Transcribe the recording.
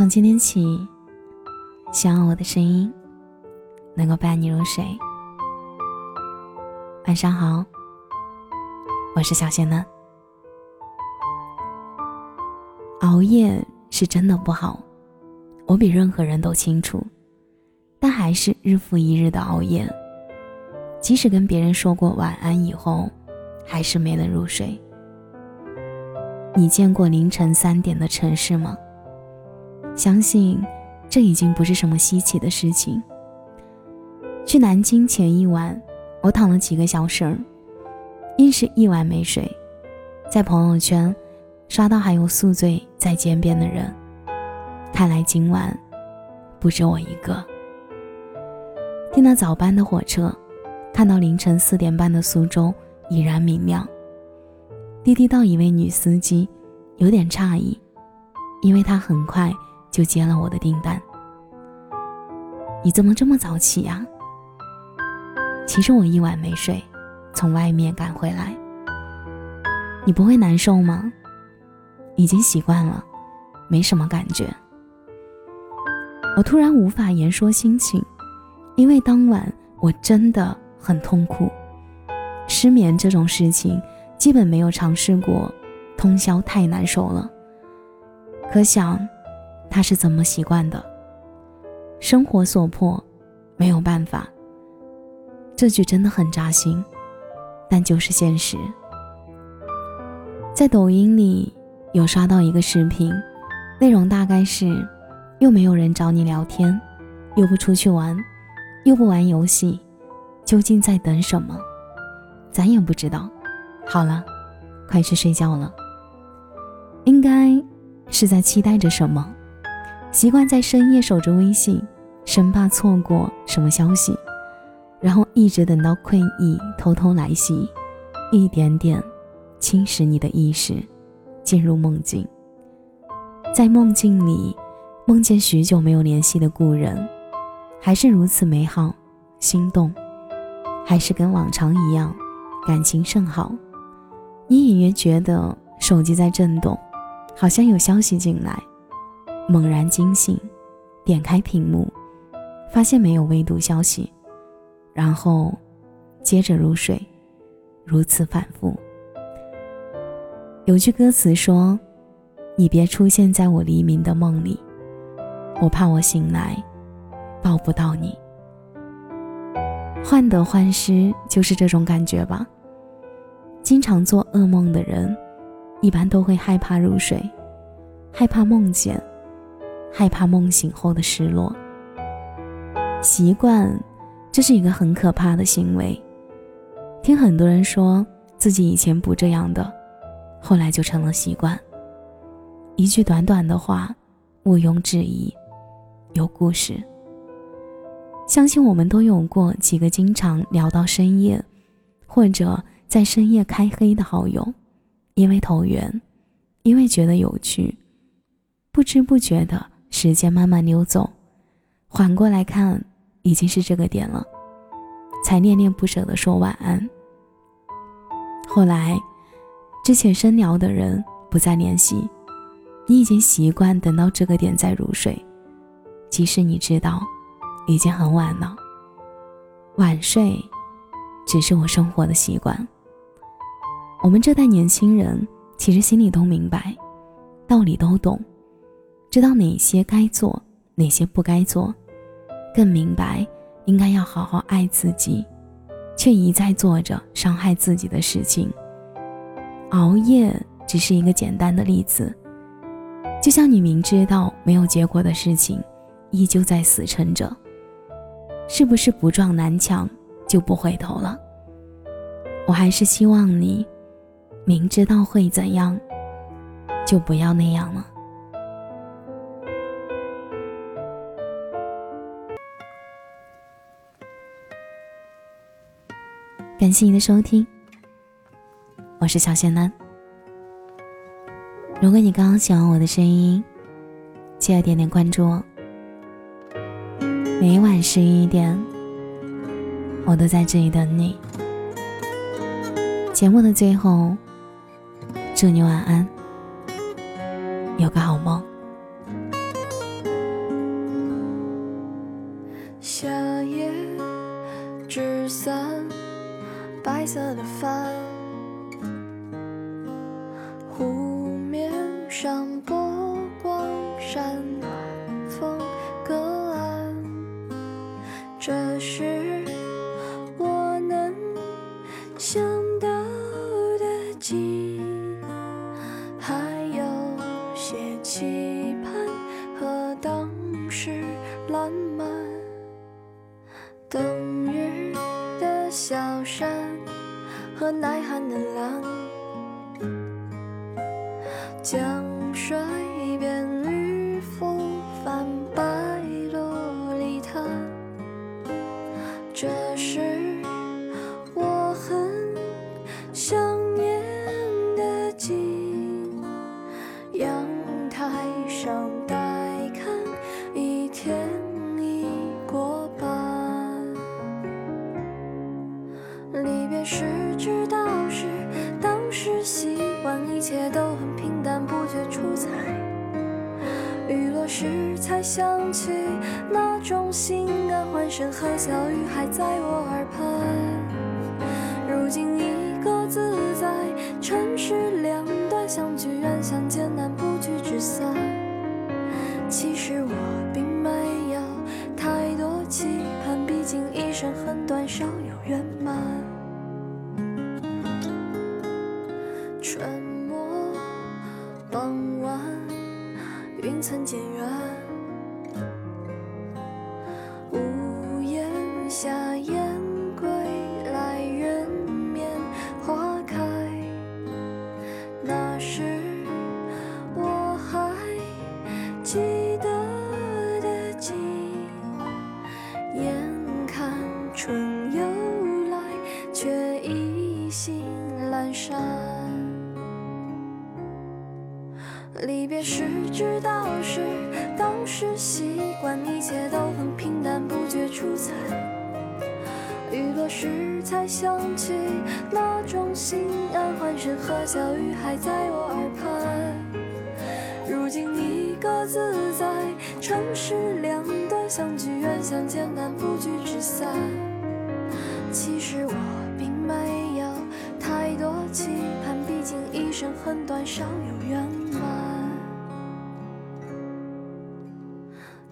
从今天起，希望我的声音能够伴你入睡。晚上好，我是小仙嫩。熬夜是真的不好，我比任何人都清楚，但还是日复一日的熬夜。即使跟别人说过晚安以后，还是没能入睡。你见过凌晨三点的城市吗？相信，这已经不是什么稀奇的事情。去南京前一晚，我躺了几个小时，硬是一晚没睡，在朋友圈刷到还有宿醉在街边的人，看来今晚不止我一个。订了早班的火车，看到凌晨四点半的苏州已然明亮。滴滴到一位女司机，有点诧异，因为她很快。就接了我的订单。你怎么这么早起呀？其实我一晚没睡，从外面赶回来。你不会难受吗？已经习惯了，没什么感觉。我突然无法言说心情，因为当晚我真的很痛苦。失眠这种事情，基本没有尝试过，通宵太难受了。可想。他是怎么习惯的？生活所迫，没有办法。这句真的很扎心，但就是现实。在抖音里有刷到一个视频，内容大概是：又没有人找你聊天，又不出去玩，又不玩游戏，究竟在等什么？咱也不知道。好了，快去睡觉了。应该是在期待着什么？习惯在深夜守着微信，生怕错过什么消息，然后一直等到困意偷偷来袭，一点点侵蚀你的意识，进入梦境。在梦境里，梦见许久没有联系的故人，还是如此美好，心动，还是跟往常一样，感情甚好。你隐约觉得手机在震动，好像有消息进来。猛然惊醒，点开屏幕，发现没有未读消息，然后接着入睡，如此反复。有句歌词说：“你别出现在我黎明的梦里，我怕我醒来抱不到你。”患得患失就是这种感觉吧。经常做噩梦的人，一般都会害怕入睡，害怕梦见。害怕梦醒后的失落。习惯，这是一个很可怕的行为。听很多人说自己以前不这样的，后来就成了习惯。一句短短的话，毋庸置疑，有故事。相信我们都有过几个经常聊到深夜，或者在深夜开黑的好友，因为投缘，因为觉得有趣，不知不觉的。时间慢慢溜走，缓过来看，已经是这个点了，才恋恋不舍地说晚安。后来，之前深聊的人不再联系，你已经习惯等到这个点再入睡，即使你知道已经很晚了。晚睡，只是我生活的习惯。我们这代年轻人其实心里都明白，道理都懂。知道哪些该做，哪些不该做，更明白应该要好好爱自己，却一再做着伤害自己的事情。熬夜只是一个简单的例子，就像你明知道没有结果的事情，依旧在死撑着，是不是不撞南墙就不回头了？我还是希望你，明知道会怎样，就不要那样了。感谢您的收听，我是小仙男。如果你刚刚喜欢我的声音，记得点点关注哦。每晚十一点，我都在这里等你。节目的最后，祝你晚安，有个好梦。夏夜，纸伞。白色的帆，湖面上波光闪，风隔岸。这是我能想到的景，还有些期盼和当时烂漫。冬日的小山和耐寒的狼，江水边渔夫泛白落里滩，这是想起那种心安，欢声和笑语还在我耳畔。如今已各自在城市两端，相聚远，相见难，不聚只散。其实我下燕归来，人面花开。那时我还记得的景，眼看春又来，却意兴阑珊。离别时知道是当时习惯，一切都时才想起那种心安，欢声和笑语还在我耳畔。如今你各自在城市两端，相聚远，相见难，不聚只散。其实我并没有太多期盼，毕竟一生很短，少有圆满。